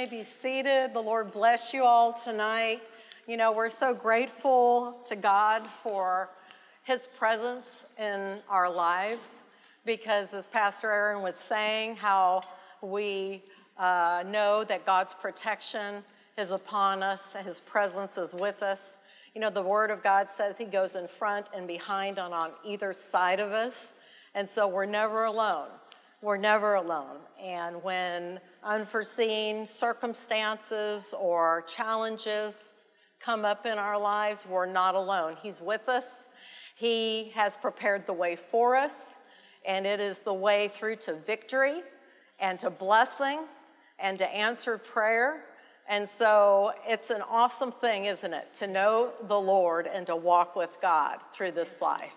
may be seated. The Lord bless you all tonight. You know, we're so grateful to God for His presence in our lives because, as Pastor Aaron was saying, how we uh, know that God's protection is upon us, His presence is with us. You know, the Word of God says He goes in front and behind and on either side of us, and so we're never alone. We're never alone. And when unforeseen circumstances or challenges come up in our lives, we're not alone. He's with us. He has prepared the way for us, and it is the way through to victory and to blessing and to answered prayer. And so it's an awesome thing, isn't it, to know the Lord and to walk with God through this life.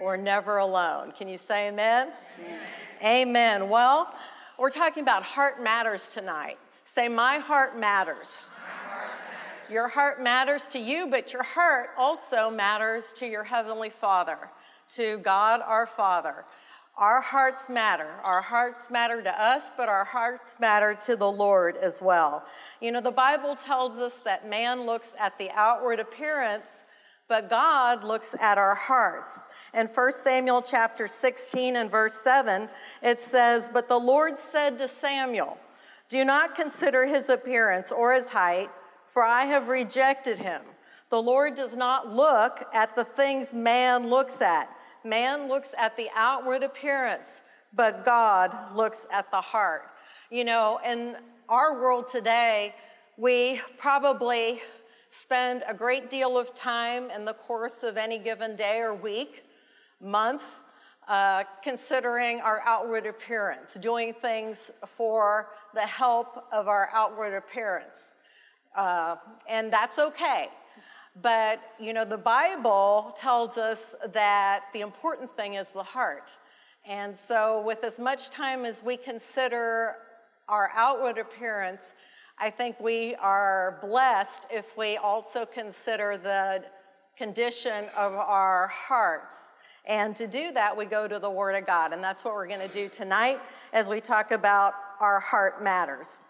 We're never alone. Can you say amen? Amen. amen. Well, we're talking about heart matters tonight. Say, My heart matters. My heart matters. Your heart matters to you, but your heart also matters to your Heavenly Father, to God our Father. Our hearts matter. Our hearts matter to us, but our hearts matter to the Lord as well. You know, the Bible tells us that man looks at the outward appearance, but God looks at our hearts. In 1 Samuel chapter 16 and verse 7, it says, But the Lord said to Samuel, Do not consider his appearance or his height, for I have rejected him. The Lord does not look at the things man looks at. Man looks at the outward appearance, but God looks at the heart. You know, in our world today, we probably spend a great deal of time in the course of any given day or week, month, uh, considering our outward appearance, doing things for the help of our outward appearance. Uh, and that's okay. But, you know, the Bible tells us that the important thing is the heart. And so, with as much time as we consider our outward appearance, I think we are blessed if we also consider the condition of our hearts. And to do that, we go to the Word of God. And that's what we're going to do tonight as we talk about our heart matters.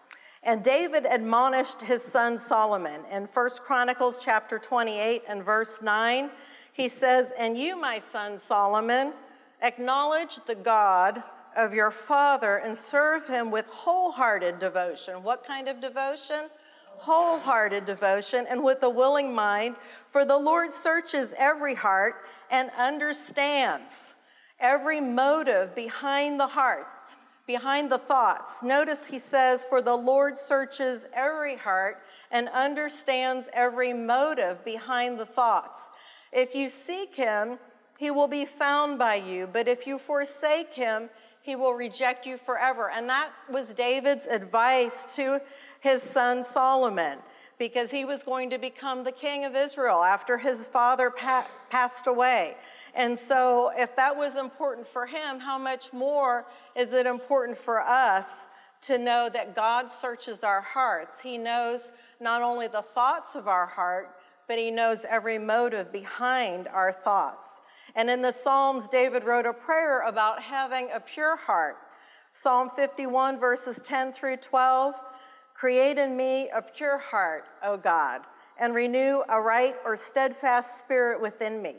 And David admonished his son Solomon in 1 Chronicles chapter 28 and verse 9. He says, And you, my son Solomon, acknowledge the God of your father and serve him with wholehearted devotion. What kind of devotion? Wholehearted devotion and with a willing mind, for the Lord searches every heart and understands every motive behind the hearts behind the thoughts. Notice he says, For the Lord searches every heart and understands every motive behind the thoughts. If you seek him, he will be found by you, but if you forsake him, he will reject you forever. And that was David's advice to his son Solomon because he was going to become the king of Israel after his father pa- passed away. And so, if that was important for him, how much more is it important for us to know that God searches our hearts? He knows not only the thoughts of our heart, but he knows every motive behind our thoughts. And in the Psalms, David wrote a prayer about having a pure heart. Psalm 51, verses 10 through 12 Create in me a pure heart, O God, and renew a right or steadfast spirit within me.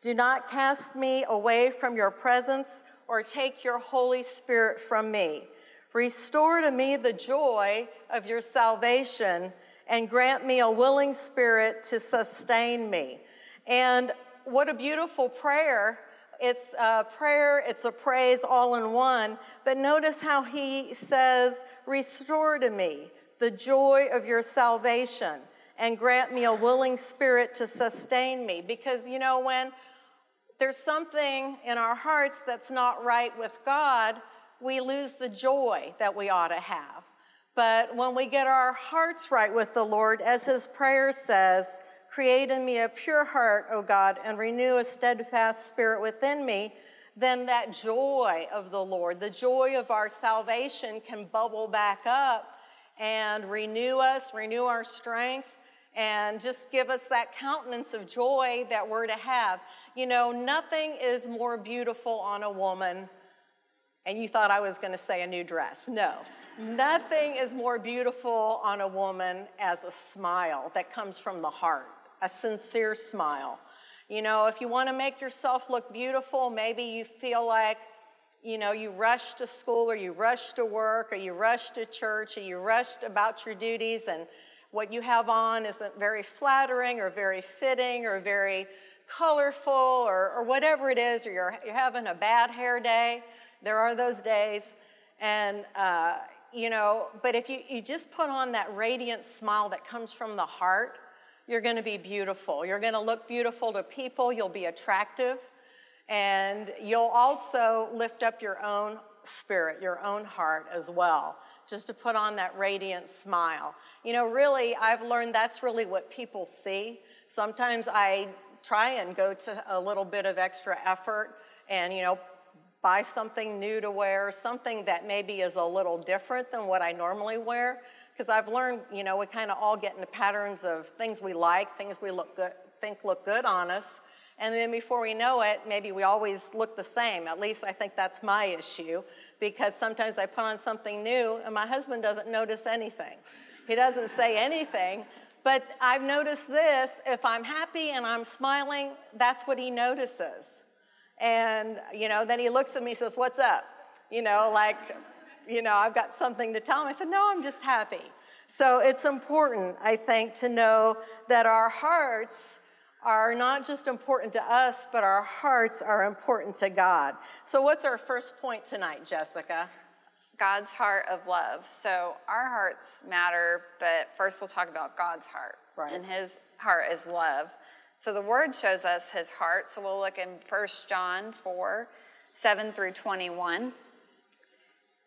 Do not cast me away from your presence or take your Holy Spirit from me. Restore to me the joy of your salvation and grant me a willing spirit to sustain me. And what a beautiful prayer. It's a prayer, it's a praise all in one. But notice how he says, Restore to me the joy of your salvation and grant me a willing spirit to sustain me. Because, you know, when there's something in our hearts that's not right with God, we lose the joy that we ought to have. But when we get our hearts right with the Lord, as his prayer says, create in me a pure heart, O God, and renew a steadfast spirit within me, then that joy of the Lord, the joy of our salvation, can bubble back up and renew us, renew our strength, and just give us that countenance of joy that we're to have. You know, nothing is more beautiful on a woman And you thought I was going to say a new dress. No. Nothing is more beautiful on a woman as a smile that comes from the heart, a sincere smile. You know, if you want to make yourself look beautiful, maybe you feel like, you know, you rushed to school or you rushed to work or you rushed to church or you rushed about your duties and what you have on isn't very flattering or very fitting or very colorful or, or whatever it is, or you're, you're having a bad hair day. There are those days. And, uh, you know, but if you, you just put on that radiant smile that comes from the heart, you're going to be beautiful. You're going to look beautiful to people. You'll be attractive. And you'll also lift up your own spirit, your own heart as well, just to put on that radiant smile. You know, really, I've learned that's really what people see. Sometimes I try and go to a little bit of extra effort and, you know, buy something new to wear, something that maybe is a little different than what I normally wear. Because I've learned, you know, we kind of all get into patterns of things we like, things we look good, think look good on us. And then before we know it, maybe we always look the same. At least I think that's my issue because sometimes I put on something new and my husband doesn't notice anything. He doesn't say anything. But I've noticed this if I'm happy and I'm smiling, that's what he notices. And, you know, then he looks at me and says, What's up? You know, like, you know, I've got something to tell him. I said, No, I'm just happy. So it's important, I think, to know that our hearts are not just important to us, but our hearts are important to God. So, what's our first point tonight, Jessica? God's heart of love. So, our hearts matter, but first we'll talk about God's heart. Right. And his heart is love. So, the word shows us his heart. So, we'll look in 1 John 4 7 through 21.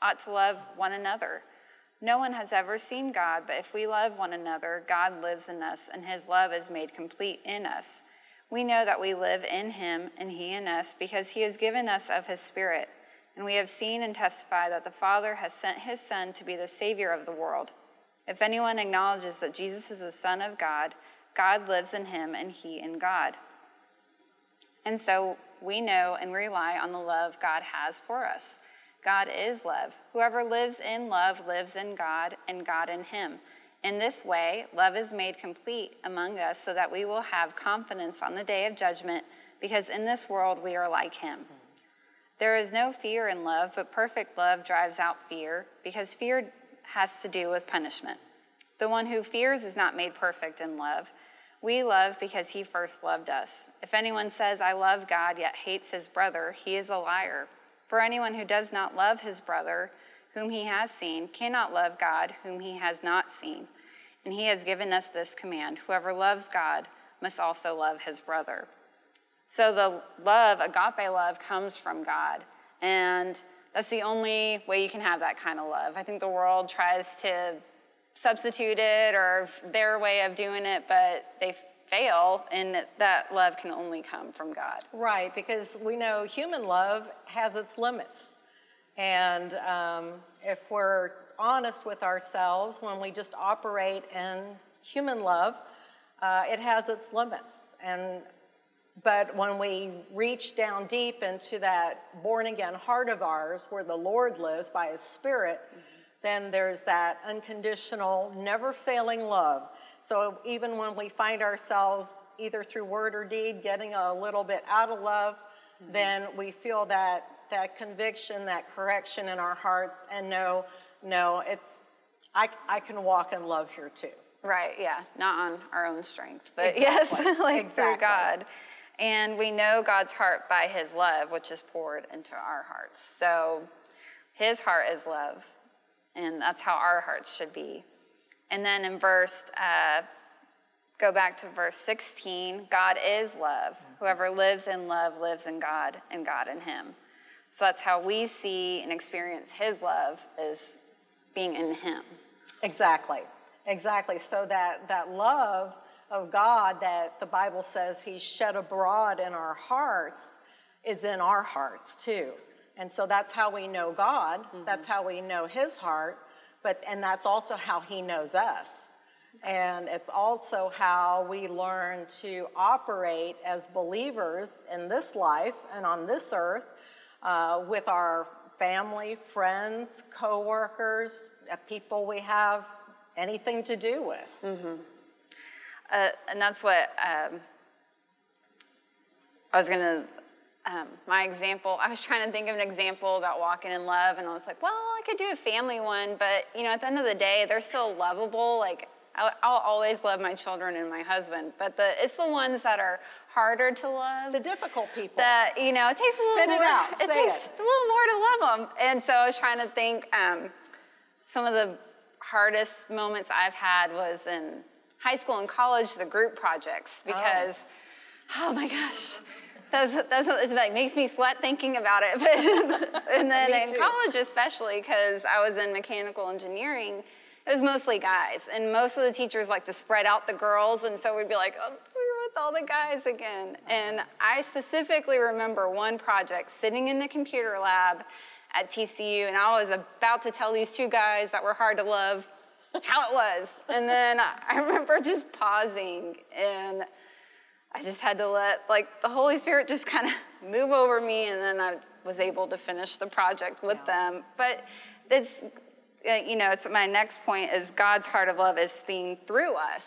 ought to love one another. No one has ever seen God, but if we love one another, God lives in us, and his love is made complete in us. We know that we live in him and he in us because he has given us of his Spirit. And we have seen and testify that the Father has sent his Son to be the Savior of the world. If anyone acknowledges that Jesus is the Son of God, God lives in him and he in God. And so we know and rely on the love God has for us. God is love. Whoever lives in love lives in God, and God in him. In this way, love is made complete among us so that we will have confidence on the day of judgment, because in this world we are like him. There is no fear in love, but perfect love drives out fear, because fear has to do with punishment. The one who fears is not made perfect in love. We love because he first loved us. If anyone says, I love God, yet hates his brother, he is a liar. For anyone who does not love his brother, whom he has seen, cannot love God, whom he has not seen. And he has given us this command whoever loves God must also love his brother. So the love, agape love, comes from God. And that's the only way you can have that kind of love. I think the world tries to substitute it or their way of doing it, but they fail, and that love can only come from God. Right, because we know human love has its limits. And um, if we're honest with ourselves, when we just operate in human love, uh, it has its limits. And but when we reach down deep into that born again heart of ours, where the Lord lives by His Spirit, mm-hmm. then there's that unconditional, never failing love so even when we find ourselves either through word or deed getting a little bit out of love, mm-hmm. then we feel that that conviction, that correction in our hearts, and know, no, it's I, I can walk in love here too. Right, yeah, not on our own strength, but exactly. yes, like exactly. through God. And we know God's heart by his love, which is poured into our hearts. So his heart is love, and that's how our hearts should be. And then in verse, uh, go back to verse 16 God is love. Whoever lives in love lives in God, and God in him. So that's how we see and experience His love is being in Him. Exactly. Exactly. So that, that love of God that the Bible says he shed abroad in our hearts is in our hearts too. And so that's how we know God. Mm-hmm. That's how we know His heart. But and that's also how He knows us. And it's also how we learn to operate as believers in this life and on this earth uh, with our family, friends, coworkers, uh, people we have anything to do with. Mm-hmm. Uh, and that's what um, I was going to. Um, my example, I was trying to think of an example about walking in love, and I was like, well, I could do a family one, but you know, at the end of the day, they're still lovable. Like, I'll, I'll always love my children and my husband, but the, it's the ones that are harder to love. The difficult people. That, you know, it takes a little it more. Out. It takes it. a little more to love them. And so I was trying to think um, some of the hardest moments I've had was in high school and college, the group projects, because, oh, oh my gosh. That's, that's what like, makes me sweat thinking about it. But, and then in too. college, especially, because I was in mechanical engineering, it was mostly guys. And most of the teachers like to spread out the girls. And so we'd be like, oh, we're with all the guys again. Uh-huh. And I specifically remember one project sitting in the computer lab at TCU, and I was about to tell these two guys that were hard to love how it was. And then I remember just pausing and I just had to let like the Holy Spirit just kind of move over me and then I was able to finish the project with Yeah. them. But it's uh, you know, it's my next point is God's heart of love is seen through us.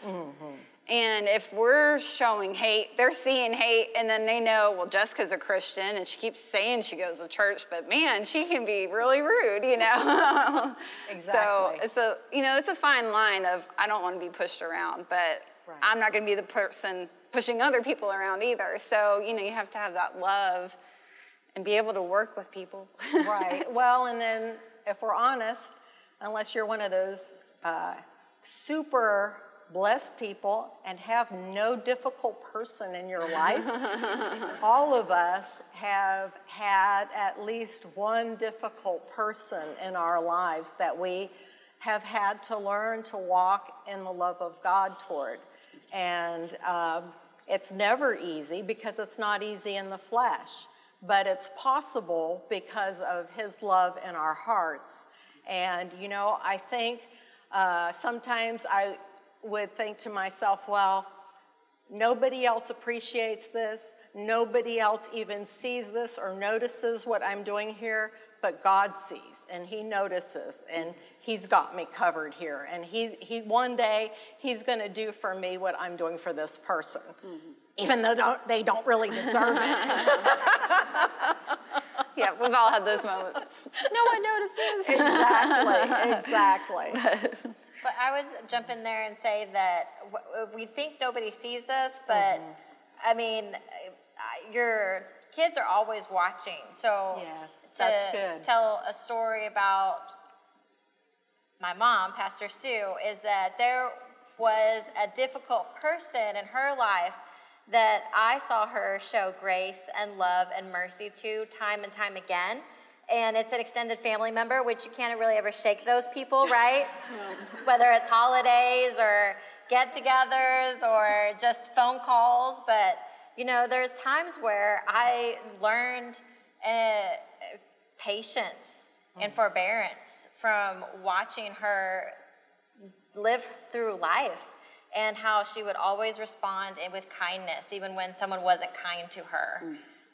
And if we're showing hate, they're seeing hate, and then they know, well, Jessica's a Christian, and she keeps saying she goes to church, but man, she can be really rude, you know. Exactly. So it's a, you know, it's a fine line of I don't want to be pushed around, but Right. I'm not going to be the person pushing other people around either. So you know, you have to have that love and be able to work with people. right. Well, and then if we're honest, unless you're one of those uh, super blessed people and have no difficult person in your life, all of us have had at least one difficult person in our lives that we have had to learn to walk in the love of God toward. And um, it's never easy because it's not easy in the flesh, but it's possible because of His love in our hearts. And, you know, I think uh, sometimes I would think to myself, well, nobody else appreciates this, nobody else even sees this or notices what I'm doing here, but God sees and He notices and He's got me covered here. And He, he one day He's going to do for me what I'm doing for this person, mm-hmm. even though don't, they don't really deserve it. yeah, we've all had those moments. No one notices. exactly, exactly. But I would jump in there and say that we think nobody sees us, but mm-hmm. I mean, your kids are always watching. So Yes, to tell a story about my mom, Pastor Sue, is that there was a difficult person in her life that I saw her show grace and love and mercy to time and time again. And it's an extended family member, which you can't really ever shake those people, right? Whether it's holidays or get togethers or just phone calls. But, you know, there's times where I learned uh, patience and forbearance from watching her live through life and how she would always respond and with kindness even when someone wasn't kind to her.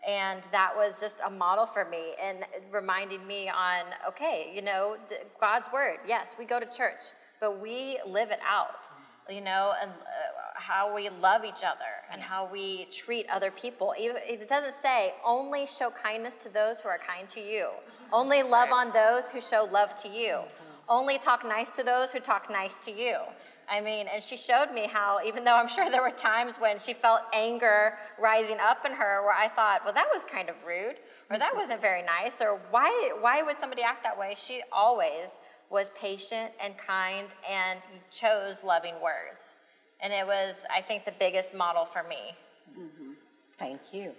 And that was just a model for me and reminding me on okay you know god's word yes we go to church but we live it out you know and uh, how we love each other and how we treat other people. It doesn't say only show kindness to those who are kind to you. Mm-hmm. Only love on those who show love to you. Mm-hmm. Only talk nice to those who talk nice to you. I mean, and she showed me how, even though I'm sure there were times when she felt anger rising up in her, where I thought, well, that was kind of rude, or that mm-hmm. wasn't very nice, or why, why would somebody act that way? She always was patient and kind and chose loving words. And it was, I think, the biggest model for me. Mm-hmm. Thank you.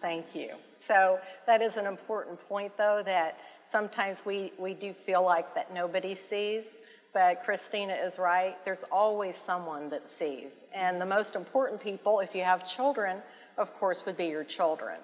Thank you. So that is an important point, though, that sometimes we, we do feel like that nobody sees. But Christina is right. There's always someone that sees. And the most important people, if you have children, of course, would be your children.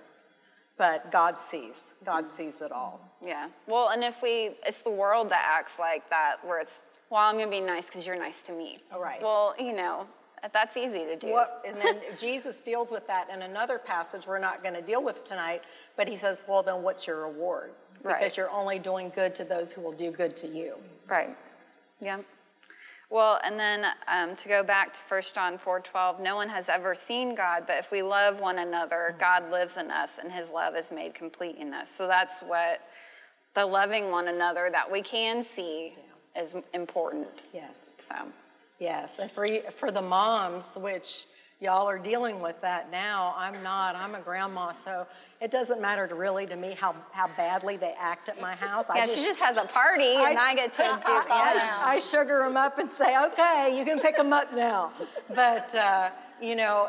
But God sees. God sees it all. Yeah. Well, and if we, it's the world that acts like that, where it's, well, I'm going to be nice because you're nice to me. All right. Well, you know, that's easy to do. What, and then Jesus deals with that in another passage we're not going to deal with tonight, but he says, Well, then what's your reward? Because Right. you're only doing good to those who will do good to you. Right. Yeah. Well, and then um, to go back to 1 John 4:12, no one has ever seen God, but if we love one another, God lives in us, and His love is made complete in us. So that's what the loving one another that we can see is important. Yes. So Yes. And for, for the moms, which y'all are dealing with that now, I'm not. I'm a grandma, so it doesn't matter to really to me how, how badly they act at my house. yeah, she just has a party, and I, get to do I, yeah. I sugar them up and say, okay, you can pick them up now. But, uh, you know,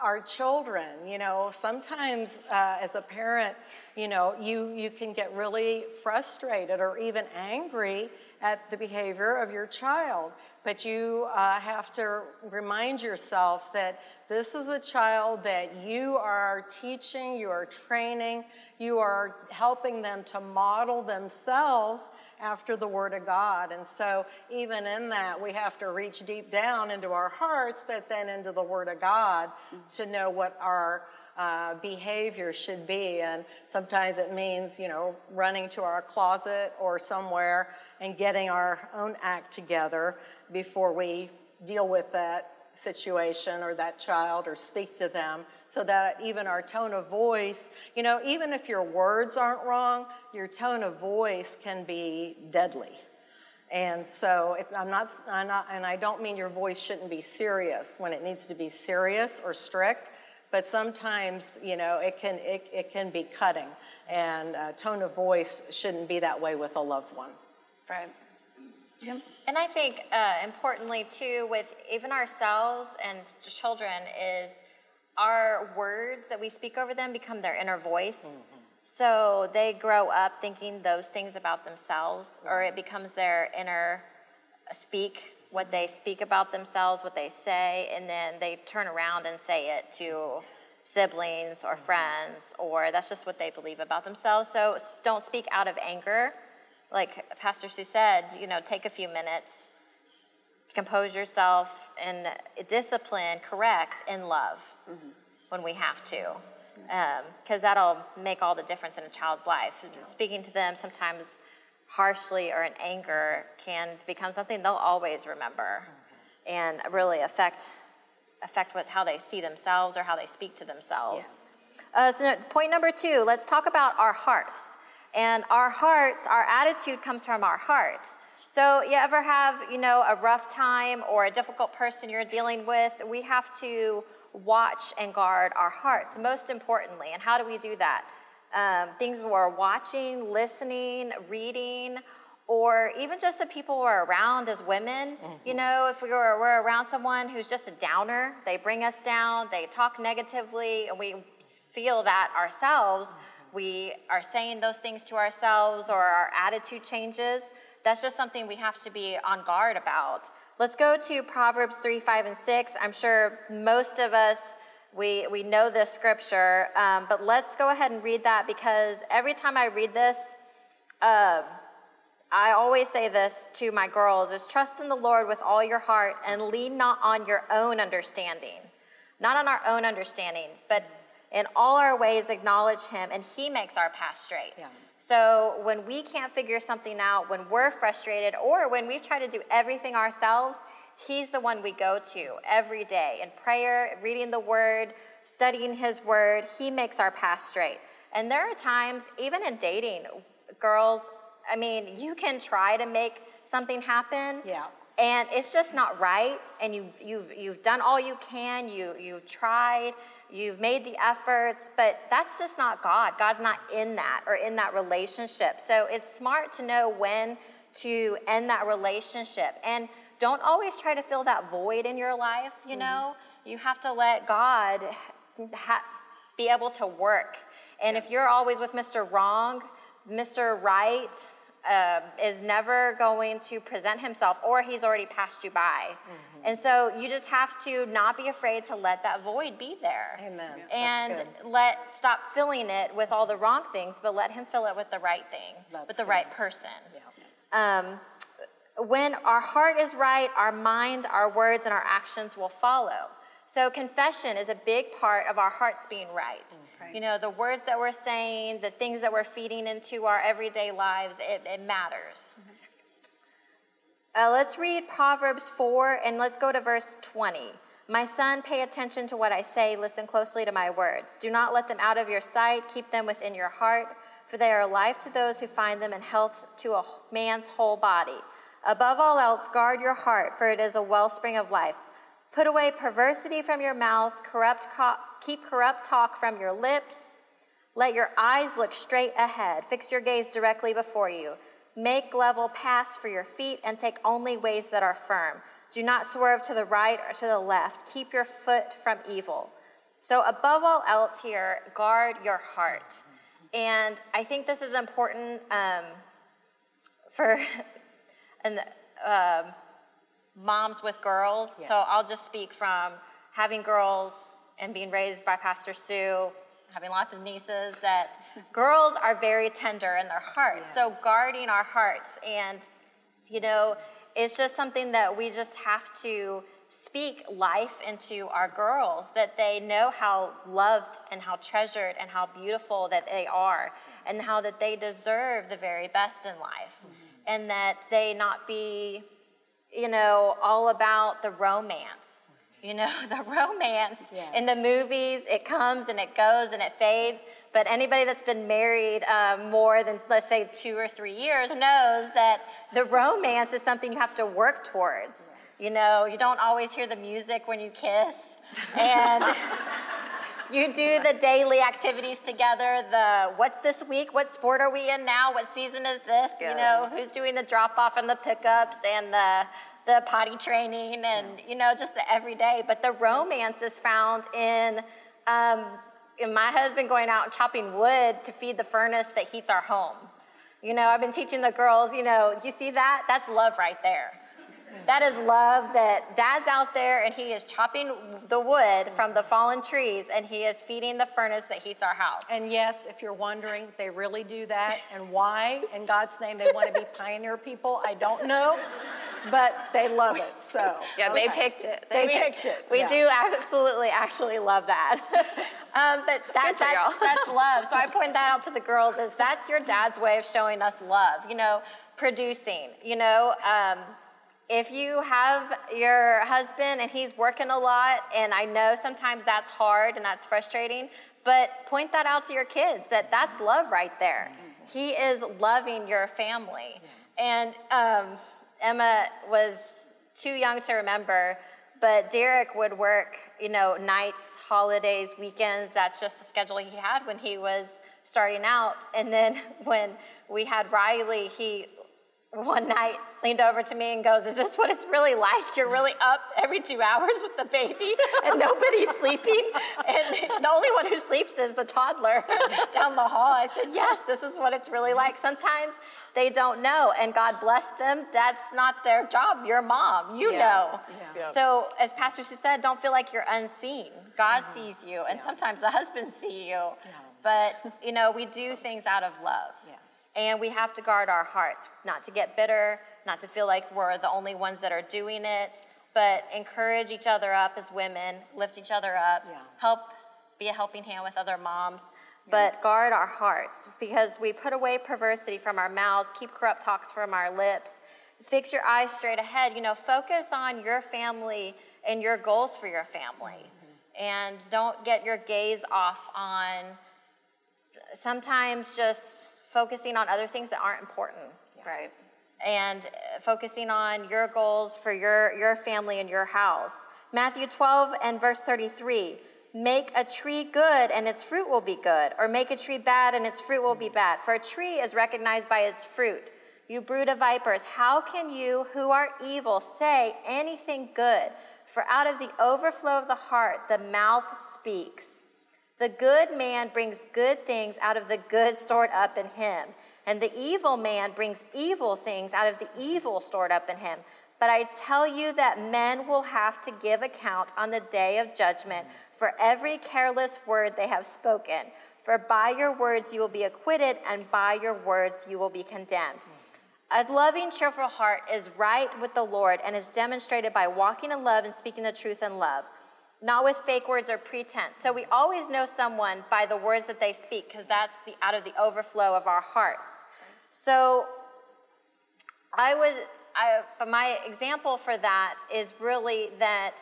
our children, you know, sometimes uh, as a parent, you know, you, you can get really frustrated or even angry at the behavior of your child. But you uh, have to remind yourself that this is a child that you are teaching, you are training, you are helping them to model themselves after the Word of God. And so, even in that, we have to reach deep down into our hearts, but then into the Word of God to know what our uh, behavior should be. And sometimes it means, you know, running to our closet or somewhere and getting our own act together before we deal with that situation or that child or speak to them so that even our tone of voice, you know, even if your words aren't wrong, your tone of voice can be deadly. And so it's, I'm, not, I'm not, and I don't mean your voice shouldn't be serious when it needs to be serious or strict, but sometimes, you know, it can, it, it can be cutting. And uh, tone of voice shouldn't be that way with a loved one. Right. Yep. And I think uh, importantly too, with even ourselves and children, is our words that we speak over them become their inner voice. So they grow up thinking those things about themselves, or it becomes their inner speak, what they speak about themselves, what they say, and then they turn around and say it to siblings or friends, or that's just what they believe about themselves. So don't speak out of anger. Like Pastor Sue said, you know, take a few minutes, compose yourself, and discipline, correct in love when we have to. Because that'll make all the difference in a child's life. Speaking to them sometimes harshly or in anger can become something they'll always remember and really affect affect what how they see themselves or how they speak to themselves. Uh, so point number two, let's talk about our hearts. And our hearts, our attitude comes from our heart. So you ever have, you know, a rough time or a difficult person you're dealing with, we have to watch and guard our hearts, most importantly. And how do we do that? Um, things we're watching, listening, reading, or even just the people we're around as women. You know, if we were, we're around someone who's just a downer, they bring us down, they talk negatively, and we feel that ourselves, we are saying those things to ourselves, or our attitude changes. That's just something we have to be on guard about. Let's go to Proverbs 3, 5, and 6. I'm sure most of us we, we know this scripture, um, but let's go ahead and read that because every time I read this, uh, I always say this to my girls is trust in the Lord with all your heart and lean not on your own understanding. Not on our own understanding, but in all our ways acknowledge him and he makes our path straight. Yeah. So when we can't figure something out, when we're frustrated, or when we've tried to do everything ourselves, He's the one we go to every day in prayer, reading the Word, studying His Word. He makes our path straight. And there are times, even in dating, girls, I mean, you can try to make something happen. Yeah. And it's just not right. And you, you've, you've done all you can, you, you've tried, you've made the efforts, but that's just not God. God's not in that or in that relationship. So it's smart to know when to end that relationship. And don't always try to fill that void in your life, you mm-hmm. know? You have to let God ha- be able to work And if you're always with Mr. Wrong, Mr. Right um, is never going to present himself, or he's already passed you by. Mm-hmm. And so you just have to not be afraid to let that void be there. Amen. That's And let stop filling it with all the wrong things, but let him fill it with the right thing, That's with the good. right person. Yeah. Um, when our heart is right, our mind, our words, and our actions will follow. So, confession is a big part of our hearts being right. You know, the words that we're saying, the things that we're feeding into our everyday lives, it, it matters. Uh, let's read Proverbs 4 and let's go to verse 20. My son, pay attention to what I say, listen closely to my words. Do not let them out of your sight, keep them within your heart, for they are life to those who find them and health to a man's whole body. Above all else, guard your heart, for it is a wellspring of life. Put away perversity from your mouth, corrupt co- keep corrupt talk from your lips. Let your eyes look straight ahead. Fix your gaze directly before you. Make level paths for your feet and take only ways that are firm. Do not swerve to the right or to the left. Keep your foot from evil. So, above all else, here, guard your heart. And I think this is important um, for and, um, moms with girls. So, I'll just speak from having girls and being raised by Pastor Sue, having lots of nieces, that girls are very tender in their hearts. So, guarding our hearts. And you know, it's just something that we just have to speak life into our girls that they know how loved and how treasured and how beautiful that they are and how that they deserve the very best in life. Mm-hmm. And that they not be you know all about the romance you know the romance. In the movies it comes and it goes and it fades. But anybody that's been married um, more than let's say two or three years knows that the romance is something you have to work towards. You know you don't always hear the music when you kiss. And you do the daily activities together. The what's this week? What sport are we in now? What season is this? You know who's doing the drop off and the pickups and the the potty training and you know just the everyday but the romance is found in um, in my husband going out and chopping wood to feed the furnace that heats our home you know i've been teaching the girls you know you see that that's love right there that is love that dad's out there and he is chopping the wood from the fallen trees and he is feeding the furnace that heats our house. And yes, if you're wondering, they really do that. And why, in God's name, they want to be pioneer people, I don't know. But they love it. So Yeah, they picked it. They picked it. We yeah. do absolutely actually love that. um, but that, that, that's love. So I point that out to the girls is that's your dad's way of showing us love, you know, producing, you know. Um, if you have your husband and he's working a lot, and I know sometimes that's hard and that's frustrating, but point that out to your kids that that's love right there. He is loving your family. And um, Emma was too young to remember, but Derek would work, you know, nights, holidays, weekends. That's just the schedule he had when he was starting out. And then when we had Riley, he one night leaned over to me and goes, Is this what it's really like? You're really up every two hours with the baby and nobody's sleeping. And the only one who sleeps is the toddler down the hall. I said, Yes, this is what it's really like. Sometimes they don't know, and God bless them. That's not their job. You're mom, you Yeah. know. Yeah. So, as Pastor Sue said, don't feel like you're unseen. God mm-hmm. sees you, and sometimes the husbands see you. But, you know, we do things out of love. And we have to guard our hearts, not to get bitter, not to feel like we're the only ones that are doing it, but encourage each other up as women, lift each other up, Yeah. help be a helping hand with other moms, but guard our hearts because we put away perversity from our mouths, keep corrupt talks from our lips. Fix your eyes straight ahead. You know, focus on your family and your goals for your family. Mm-hmm. And don't get your gaze off on sometimes just focusing on other things that aren't important Right. and uh, focusing on your goals for your, your family and your house. Matthew 12 and verse 33 make a tree good and its fruit will be good, or make a tree bad and its fruit will be bad. For a tree is recognized by its fruit. You brood of vipers, how can you who are evil say anything good? For out of the overflow of the heart, the mouth speaks. The good man brings good things out of the good stored up in him, and the evil man brings evil things out of the evil stored up in him. But I tell you that men will have to give account on the day of judgment for every careless word they have spoken. For by your words you will be acquitted, and by your words you will be condemned. A loving, cheerful heart is right with the Lord and is demonstrated by walking in love and speaking the truth in love, not with fake words or pretense. So we always know someone by the words that they speak because that's the out of the overflow of our hearts. So I would, I, but my example for that is really that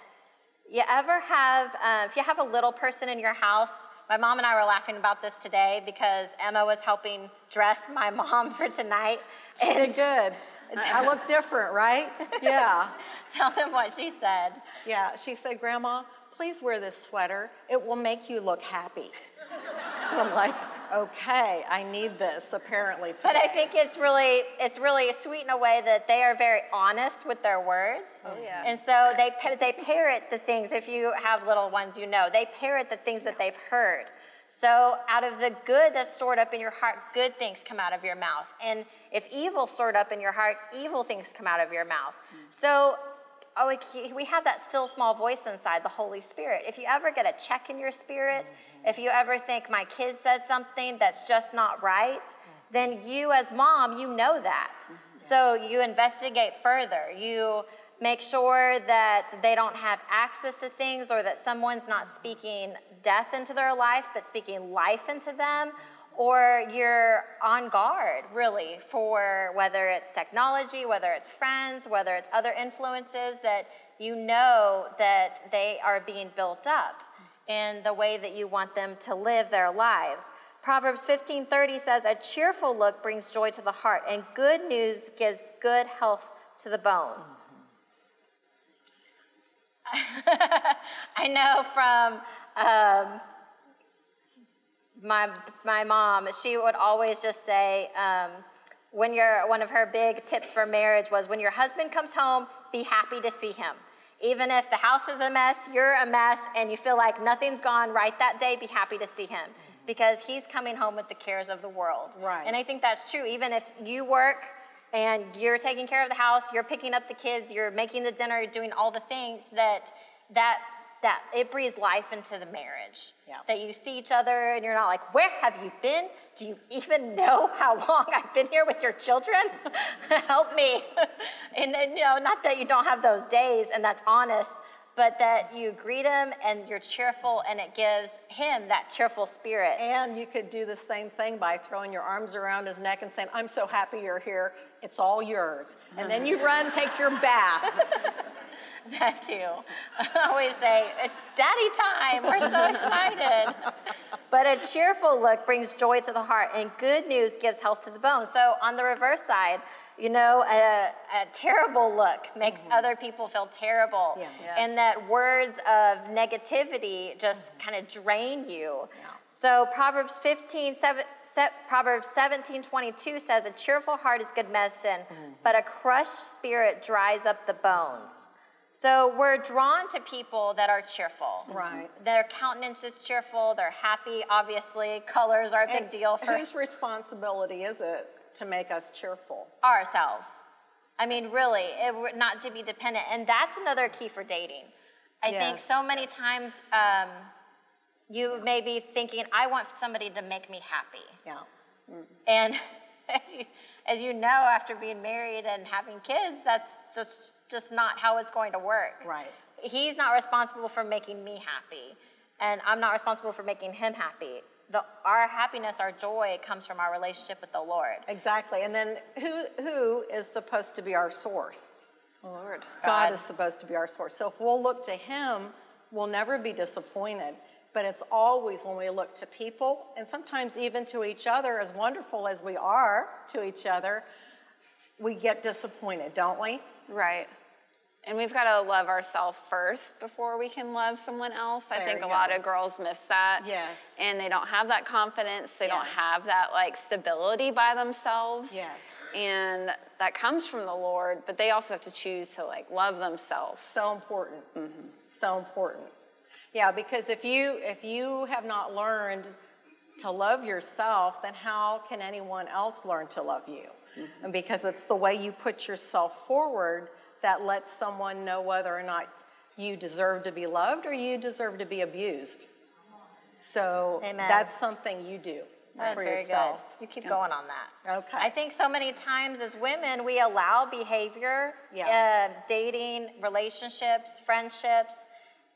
you ever have, uh, if you have a little person in your house, my mom and I were laughing about this today because Emma was helping dress my mom for tonight. She did good. I look different, right? Yeah. Tell them what she said. Yeah, she said, Grandma, please wear this sweater. It will make you look happy. I'm like, okay, I need this apparently today. But I think it's really it's really sweet in a way that they are very honest with their words. Oh, yeah. And so they they parrot the things. If you have little ones, you know they parrot the things that they've heard. So out of the good that's stored up in your heart, good things come out of your mouth. And if evil stored up in your heart, evil things come out of your mouth. Hmm. So oh, we have that still small voice inside, the Holy Spirit. If you ever get a check in your spirit, if you ever think my kid said something that's just not right, then you as mom, you know that. Mm-hmm. So you investigate further. You make sure that they don't have access to things or that someone's not speaking death into their life, but speaking life into them or you're on guard really for whether it's technology, whether it's friends, whether it's other influences that you know that they are being built up in the way that you want them to live their lives. Proverbs 15:30 says a cheerful look brings joy to the heart and good news gives good health to the bones. I know from um, my, my mom, she would always just say, um, when you're, one of her big tips for marriage was when your husband comes home, be happy to see him. Even if the house is a mess, you're a mess, and you feel like nothing's gone right that day, be happy to see him because he's coming home with the cares of the world. Right. And I think that's true. Even if you work and you're taking care of the house, you're picking up the kids, you're making the dinner, you're doing all the things that that that it breathes life into the marriage. Yeah. That you see each other and you're not like, where have you been? Do you even know how long I've been here with your children? Help me. and, and, you know, not that you don't have those days and that's honest, but that you greet him and you're cheerful and it gives him that cheerful spirit. And you could do the same thing by throwing your arms around his neck and saying, I'm so happy you're here. It's all yours. And then you run, take your bath. that too. I always say, it's daddy time. We're so excited. but a cheerful look brings joy to the heart, and good news gives health to the bones. So, on the reverse side, you know, a, a terrible look makes mm-hmm. other people feel terrible. Yeah. Yes. And that words of negativity just kind of drain you. Yeah. So Proverbs 15, 7, Proverbs 17, 22 says, A cheerful heart is good medicine, mm-hmm. but a crushed spirit dries up the bones. So we're drawn to people that are cheerful. Right. Their countenance is cheerful, they're happy, obviously. Colors are a big And deal for Whose responsibility is it to make us cheerful? ourselves. I mean, really, it, not to be dependent. And that's another key for dating. I think so many times um, you may be thinking, I want somebody to make me happy. Yeah. And as you, as you know, after being married and having kids, that's just just not how it's going to work. Right. He's not responsible for making me happy, and I'm not responsible for making him happy. The, our happiness, our joy, comes from our relationship with the Lord. Exactly. And then who who is supposed to be our source? Lord. God God. is supposed to be our source. So if we'll look to Him, we'll never be disappointed. But it's always when we look to people, and sometimes even to each other, as wonderful as we are to each other, we get disappointed, don't we? Right. And we've got to love ourselves first before we can love someone else. I There think a lot of girls miss that. Yes. And they don't have that confidence. They don't have that like stability by themselves. Yes. And that comes from the Lord, but they also have to choose to like love themselves. So important. Mm-hmm. So important. Yeah, because if you if you have not learned to love yourself, then how can anyone else learn to love you? Mm-hmm. And because it's the way you put yourself forward that lets someone know whether or not you deserve to be loved or you deserve to be abused. So Amen. that's something you do That's for very yourself. good. You keep going on that. Okay. I think so many times as women, we allow behavior, Yeah. uh, dating, relationships, friendships,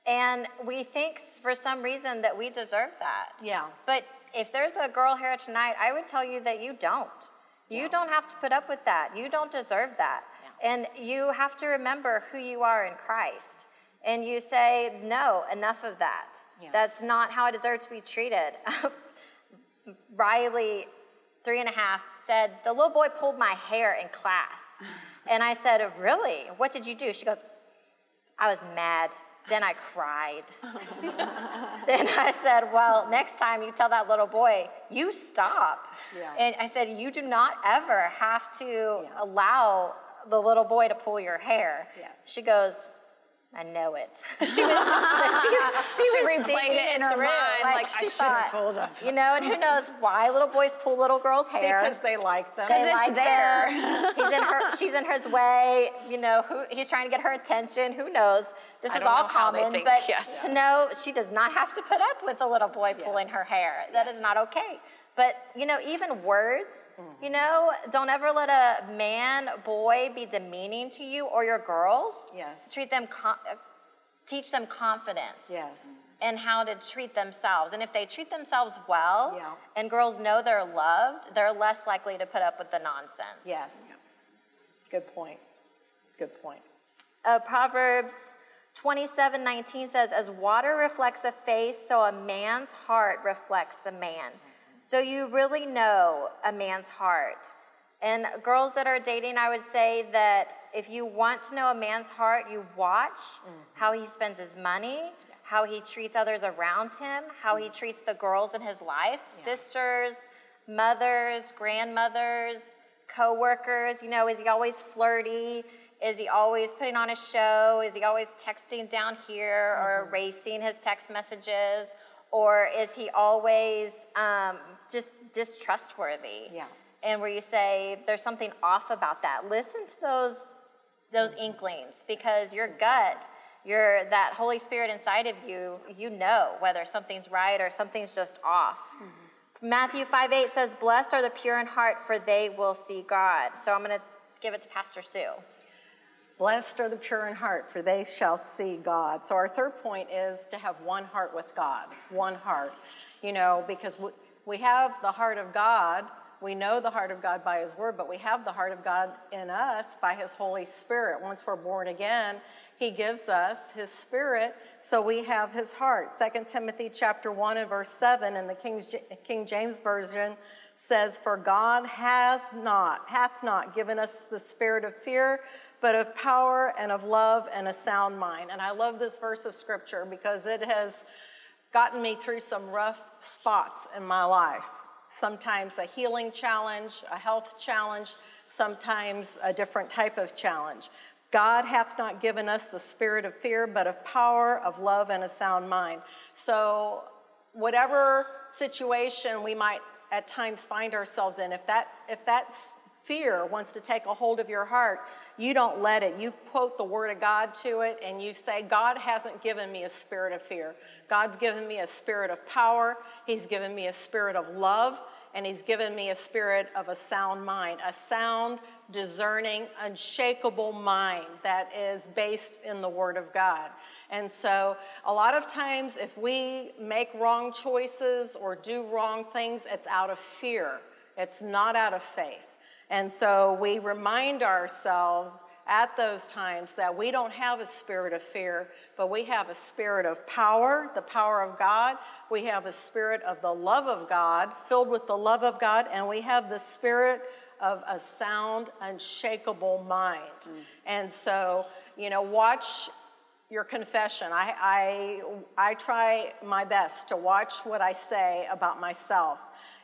and we think for some reason that we deserve that. Yeah. But if there's a girl here tonight, I would tell you that you don't. You don't have to put up with that. You don't deserve that. And you have to remember who you are in Christ. And you say, no, enough of that. Yeah. That's not how I deserve to be treated. Riley, three and a half, said, The little boy pulled my hair in class. And I said, Really? What did you do? She goes, I was mad. Then I cried. then I said, Well, next time you tell that little boy, you stop. Yeah. And I said, You do not ever have to allow the little boy to pull your hair. Yeah. She goes, I know it. she was, she, she, was replayed it in her through. mind, like, I she should have told him. You know, and who knows why little boys pull little girls' hair? Because they like them. They like there. her. He's in her. She's in his way. You know, who, he's trying to get her attention. Who knows? This I is all know how they common, think, but yeah. to know she does not have to put up with a little boy pulling her hair. That is not okay. But you know, even words. Mm-hmm. You know, don't ever let a man, boy, be demeaning to you or your girls. Yes. Treat them. Com- uh, teach them confidence Yes. and how to treat themselves. And if they treat themselves well Yeah. and girls know they're loved, they're less likely to put up with the nonsense. Yes. Good point. Good point. Uh, Proverbs 27 19 says, As water reflects a face, so a man's heart reflects the man. So you really know a man's heart. And girls that are dating, I would say that if you want to know a man's heart, you watch mm-hmm. how he spends his money, how he treats others around him, how he mm-hmm. treats the girls in his life, sisters, mothers, grandmothers, co-workers. You know, is he always flirty? Is he always putting on a show? Is he always texting down here or mm-hmm. erasing his text messages? Or is he always um, just distrustworthy? Yeah. And where you say there's something off about that. Listen to those those inklings because your gut, your that Holy Spirit inside of you, you know whether something's right or something's just off. Matthew 5 8 says, Blessed are the pure in heart, for they will see God. So I'm going to give it to Pastor Sue. Blessed are the pure in heart, for they shall see God. So, our third point is to have one heart with God, one heart. You know, because we, have the heart of God, we know the heart of God by His Word, but we have the heart of God in us by His Holy Spirit. Once we're born again, He gives us His Spirit, so we have His heart. 2 Timothy chapter 1 and verse 7 in the King's, King James Version says, For God has not, hath not given us the spirit of fear, but of power and of love and a sound mind. And I love this verse of scripture because it has gotten me through some rough spots in my life. Sometimes a healing challenge, a health challenge, sometimes a different type of challenge. God hath not given us the spirit of fear, but of power, of love, and a sound mind. So, whatever situation we might at times find ourselves in, if that if that fear wants to take a hold of your heart, you don't let it. You quote the word of God to it and you say, God hasn't given me a spirit of fear. God's given me a spirit of power. He's given me a spirit of love. And He's given me a spirit of a sound mind, a sound, discerning, unshakable mind that is based in the Word of God. And so, a lot of times, if we make wrong choices or do wrong things, it's out of fear, it's not out of faith. And so we remind ourselves at those times that we don't have a spirit of fear, but we have a spirit of power, the power of God. We have a spirit of the love of God, filled with the love of God, and we have the spirit of a sound, unshakable mind. Mm. And so, you know, watch your confession. I, I, I try my best to watch what I say about myself.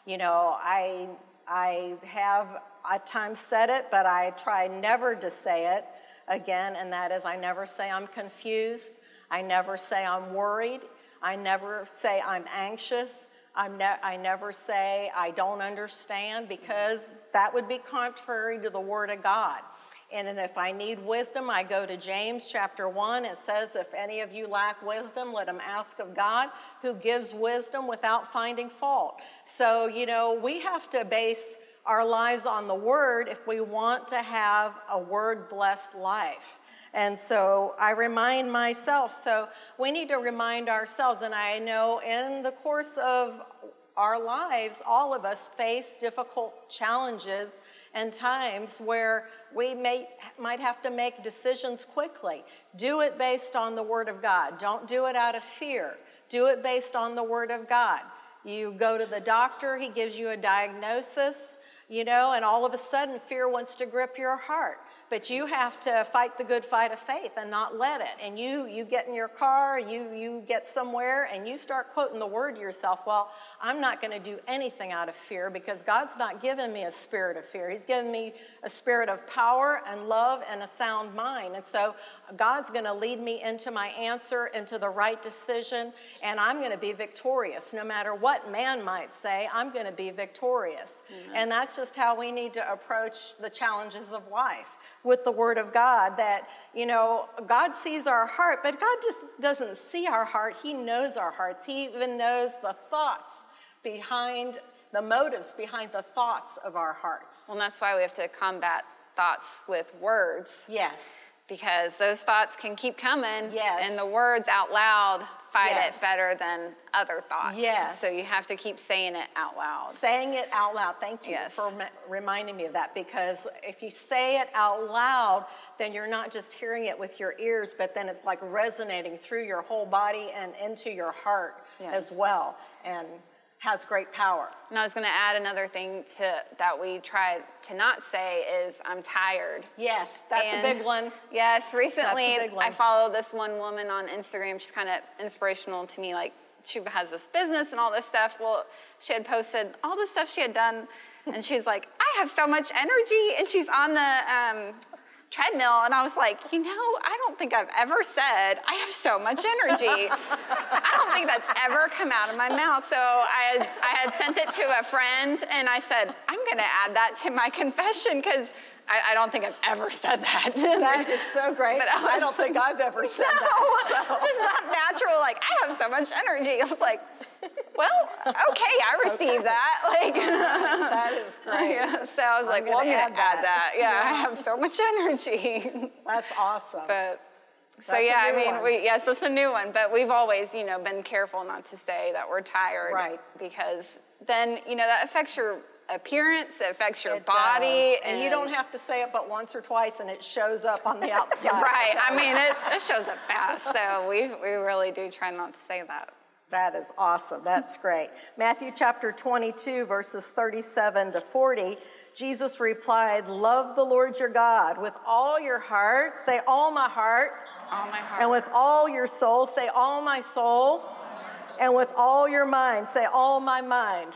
You know, I, I have at times said it, but I try never to say it again, and that is I never say I'm confused. I never say I'm worried. I never say I'm anxious. I'm ne- I never say I don't understand because that would be contrary to the Word of God. And then if I need wisdom, I go to James chapter 1. It says, If any of you lack wisdom, let him ask of God, who gives wisdom without finding fault. So, you know, we have to base our lives on the Word if we want to have a Word blessed life. And so I remind myself. So we need to remind ourselves. And I know in the course of our lives, all of us face difficult challenges and times where we may, might have to make decisions quickly. Do it based on the Word of God. Don't do it out of fear. Do it based on the Word of God. You go to the doctor, he gives you a diagnosis, you know, and all of a sudden fear wants to grip your heart but you have to fight the good fight of faith and not let it. And you you get in your car you you get somewhere and you start quoting the word to yourself well i'm not going to do anything out of fear because god's not given me a spirit of fear. He's given me a spirit of power and love and a sound mind. And so god's going to lead me into my answer into the right decision and i'm going to be victorious. No matter what man might say i'm going to be victorious. Mm-hmm. and that's just how we need to approach the challenges of life with the Word of God that, you know, God sees our heart, but God just doesn't see our heart. He knows our hearts. He even knows the thoughts behind, the motives behind the thoughts of our hearts. Well, that's why we have to combat thoughts with words. Yes because those thoughts can keep coming. Yes. And the words out loud fight yes. it better than other thoughts. Yes. So you have to keep saying it out loud. Saying it out loud. Thank you yes. for reminding me of that because if you say it out loud, then you're not just hearing it with your ears, but then it's like resonating through your whole body and into your heart yes. as well. And has great power. And I was going to add another thing to that we try to not say is I'm tired. Yes, that's and a big one. Yes, recently I followed this one woman on Instagram. She's kind of inspirational to me. Like she has this business and all this stuff. Well, she had posted all the stuff she had done, and she's like, I have so much energy, and she's on the um, treadmill and I was like, you know, I don't think I've ever said I have so much energy. I don't think that's ever come out of my mouth. So I had, I had sent it to a friend and I said, I'm going to add that to my confession because I, I, don't think I've ever said that. That is so great. But I, was, I don't think I've ever said no, that. So. Just not natural. Like I have so much energy. I was like, well, okay, I received that. Like that is great. Yeah, so I was I'm like, well, I'm gonna add that. that. Yeah, yeah, I have so much energy. That's awesome. But so That's yeah, I mean, one. we yes, it's a new one, but we've always, you know, been careful not to say that we're tired, right? Because then, you know, that affects your appearance, it affects your it body. And, and, you don't have to say it but once or twice and it shows up on the outside. right. I mean, it, it shows up fast. So we, we really do try not to say that. That is awesome. That's great. Matthew chapter 22, verses 37 to 40. Jesus replied, Love the Lord your God with all your heart. Say, All my heart. All my heart. And with all your soul. Say, All my soul. And with all your mind. Say, All my mind.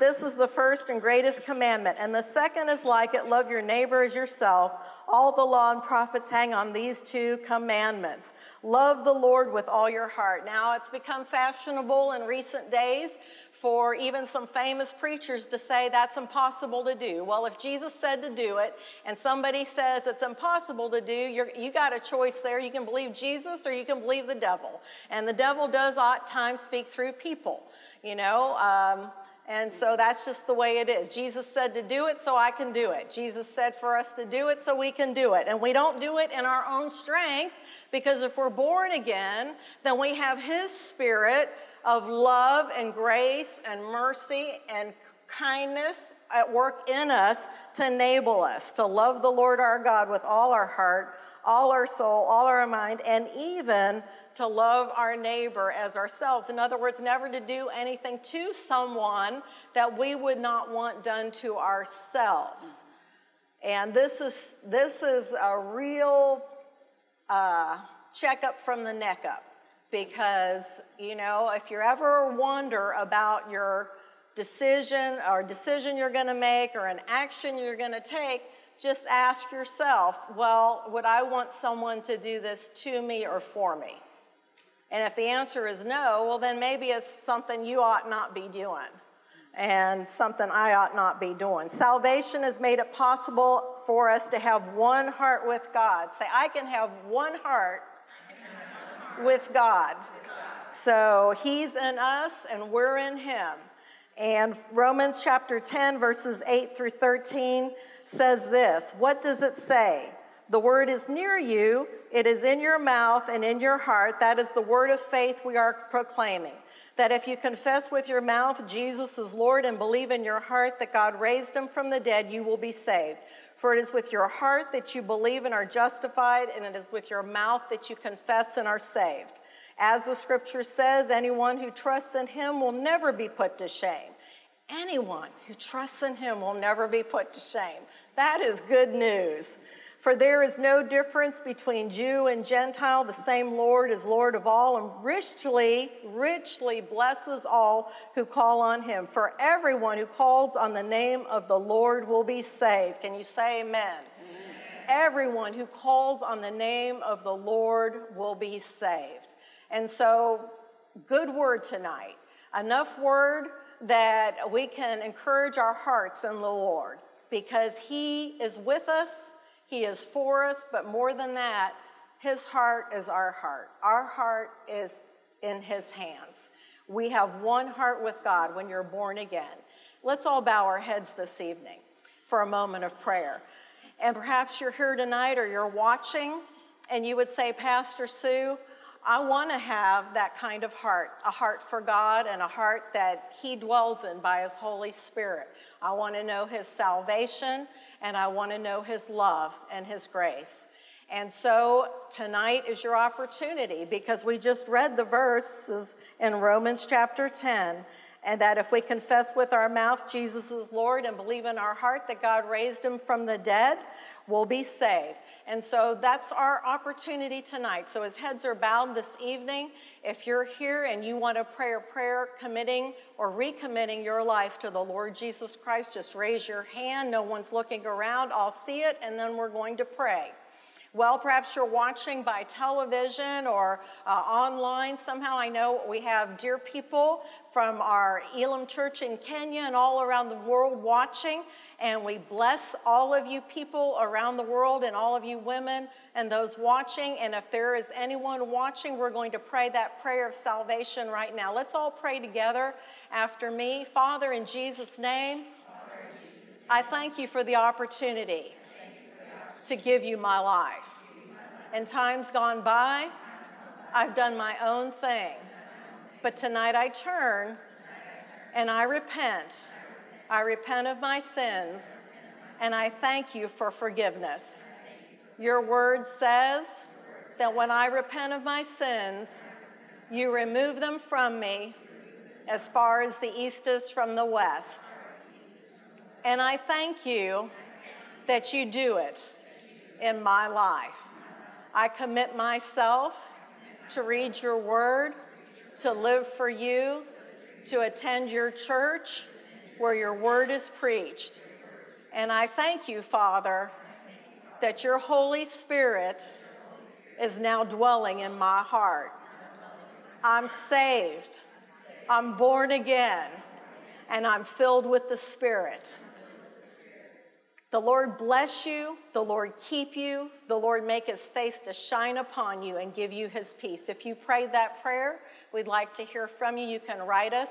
This is the first and greatest commandment. And the second is like it love your neighbor as yourself. All the law and prophets hang on these two commandments. Love the Lord with all your heart. Now, it's become fashionable in recent days for even some famous preachers to say that's impossible to do. Well, if Jesus said to do it and somebody says it's impossible to do, you got a choice there. You can believe Jesus or you can believe the devil. And the devil does at times speak through people, you know. Um, and so that's just the way it is. Jesus said to do it, so I can do it. Jesus said for us to do it, so we can do it. And we don't do it in our own strength, because if we're born again, then we have His Spirit of love and grace and mercy and kindness at work in us to enable us to love the Lord our God with all our heart, all our soul, all our mind, and even to love our neighbor as ourselves. In other words, never to do anything to someone that we would not want done to ourselves. And this is, this is a real uh, checkup from the neck up because, you know, if you ever wonder about your decision or decision you're going to make or an action you're going to take, just ask yourself, well, would I want someone to do this to me or for me? And if the answer is no, well, then maybe it's something you ought not be doing and something I ought not be doing. Salvation has made it possible for us to have one heart with God. Say, I can have one heart with God. So he's in us and we're in him. And Romans chapter 10, verses 8 through 13 says this What does it say? The word is near you, it is in your mouth and in your heart. That is the word of faith we are proclaiming. That if you confess with your mouth Jesus is Lord and believe in your heart that God raised him from the dead, you will be saved. For it is with your heart that you believe and are justified, and it is with your mouth that you confess and are saved. As the scripture says, anyone who trusts in him will never be put to shame. Anyone who trusts in him will never be put to shame. That is good news. For there is no difference between Jew and Gentile. The same Lord is Lord of all and richly, richly blesses all who call on him. For everyone who calls on the name of the Lord will be saved. Can you say amen? amen? Everyone who calls on the name of the Lord will be saved. And so, good word tonight. Enough word that we can encourage our hearts in the Lord because He is with us he is for us, but more than that, His heart is our heart. Our heart is in His hands. We have one heart with God when you're born again. Let's all bow our heads this evening for a moment of prayer. And perhaps you're here tonight or you're watching and you would say, Pastor Sue, I want to have that kind of heart, a heart for God and a heart that He dwells in by His Holy Spirit. I want to know His salvation and I want to know His love and His grace. And so tonight is your opportunity because we just read the verses in Romans chapter 10, and that if we confess with our mouth Jesus is Lord and believe in our heart that God raised him from the dead, we'll be saved. And so that's our opportunity tonight. So as heads are bowed this evening, if you're here and you want to pray a prayer committing or recommitting your life to the Lord Jesus Christ, just raise your hand. No one's looking around. I'll see it, and then we're going to pray. Well, perhaps you're watching by television or uh, online. Somehow I know we have dear people from our Elam Church in Kenya and all around the world watching. And we bless all of you people around the world and all of you women and those watching. And if there is anyone watching, we're going to pray that prayer of salvation right now. Let's all pray together after me. Father, in Jesus' name, I thank you for the opportunity to give you my life. In times gone by, I've done my own thing. But tonight I turn and I repent. I repent of my sins and I thank you for forgiveness. Your word says that when I repent of my sins, you remove them from me as far as the east is from the west. And I thank you that you do it in my life. I commit myself to read your word, to live for you, to attend your church where your word is preached. And I thank you, Father, that your Holy Spirit is now dwelling in my heart. I'm saved, I'm born again, and I'm filled with the Spirit. The Lord bless you, the Lord keep you, the Lord make his face to shine upon you and give you his peace. If you prayed that prayer, we'd like to hear from you. You can write us,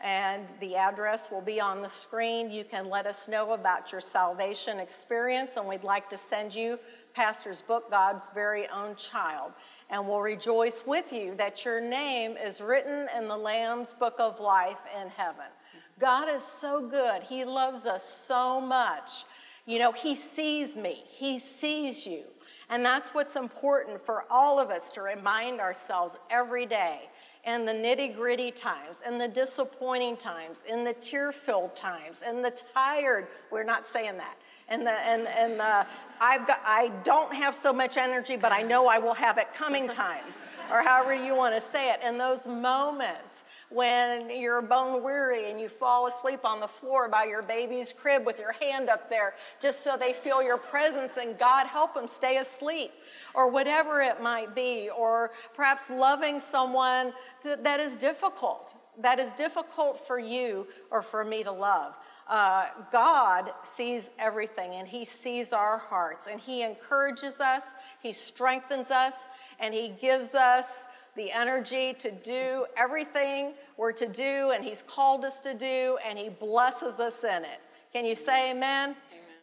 and the address will be on the screen. You can let us know about your salvation experience, and we'd like to send you Pastor's book, God's Very Own Child. And we'll rejoice with you that your name is written in the Lamb's Book of Life in heaven. God is so good. He loves us so much you know, He sees me, He sees you. And that's what's important for all of us to remind ourselves every day in the nitty gritty times, in the disappointing times, in the tear filled times, in the tired, we're not saying that, and the, and, and the, I've got, I don't have so much energy, but I know I will have it coming times, or however you want to say it. In those moments when you're bone weary and you fall asleep on the floor by your baby's crib with your hand up there just so they feel your presence and God help them stay asleep or whatever it might be, or perhaps loving someone that is difficult, that is difficult for you or for me to love. Uh, God sees everything and He sees our hearts and He encourages us, He strengthens us, and He gives us the energy to do everything we're to do and He's called us to do, and He blesses us in it. Can you say amen?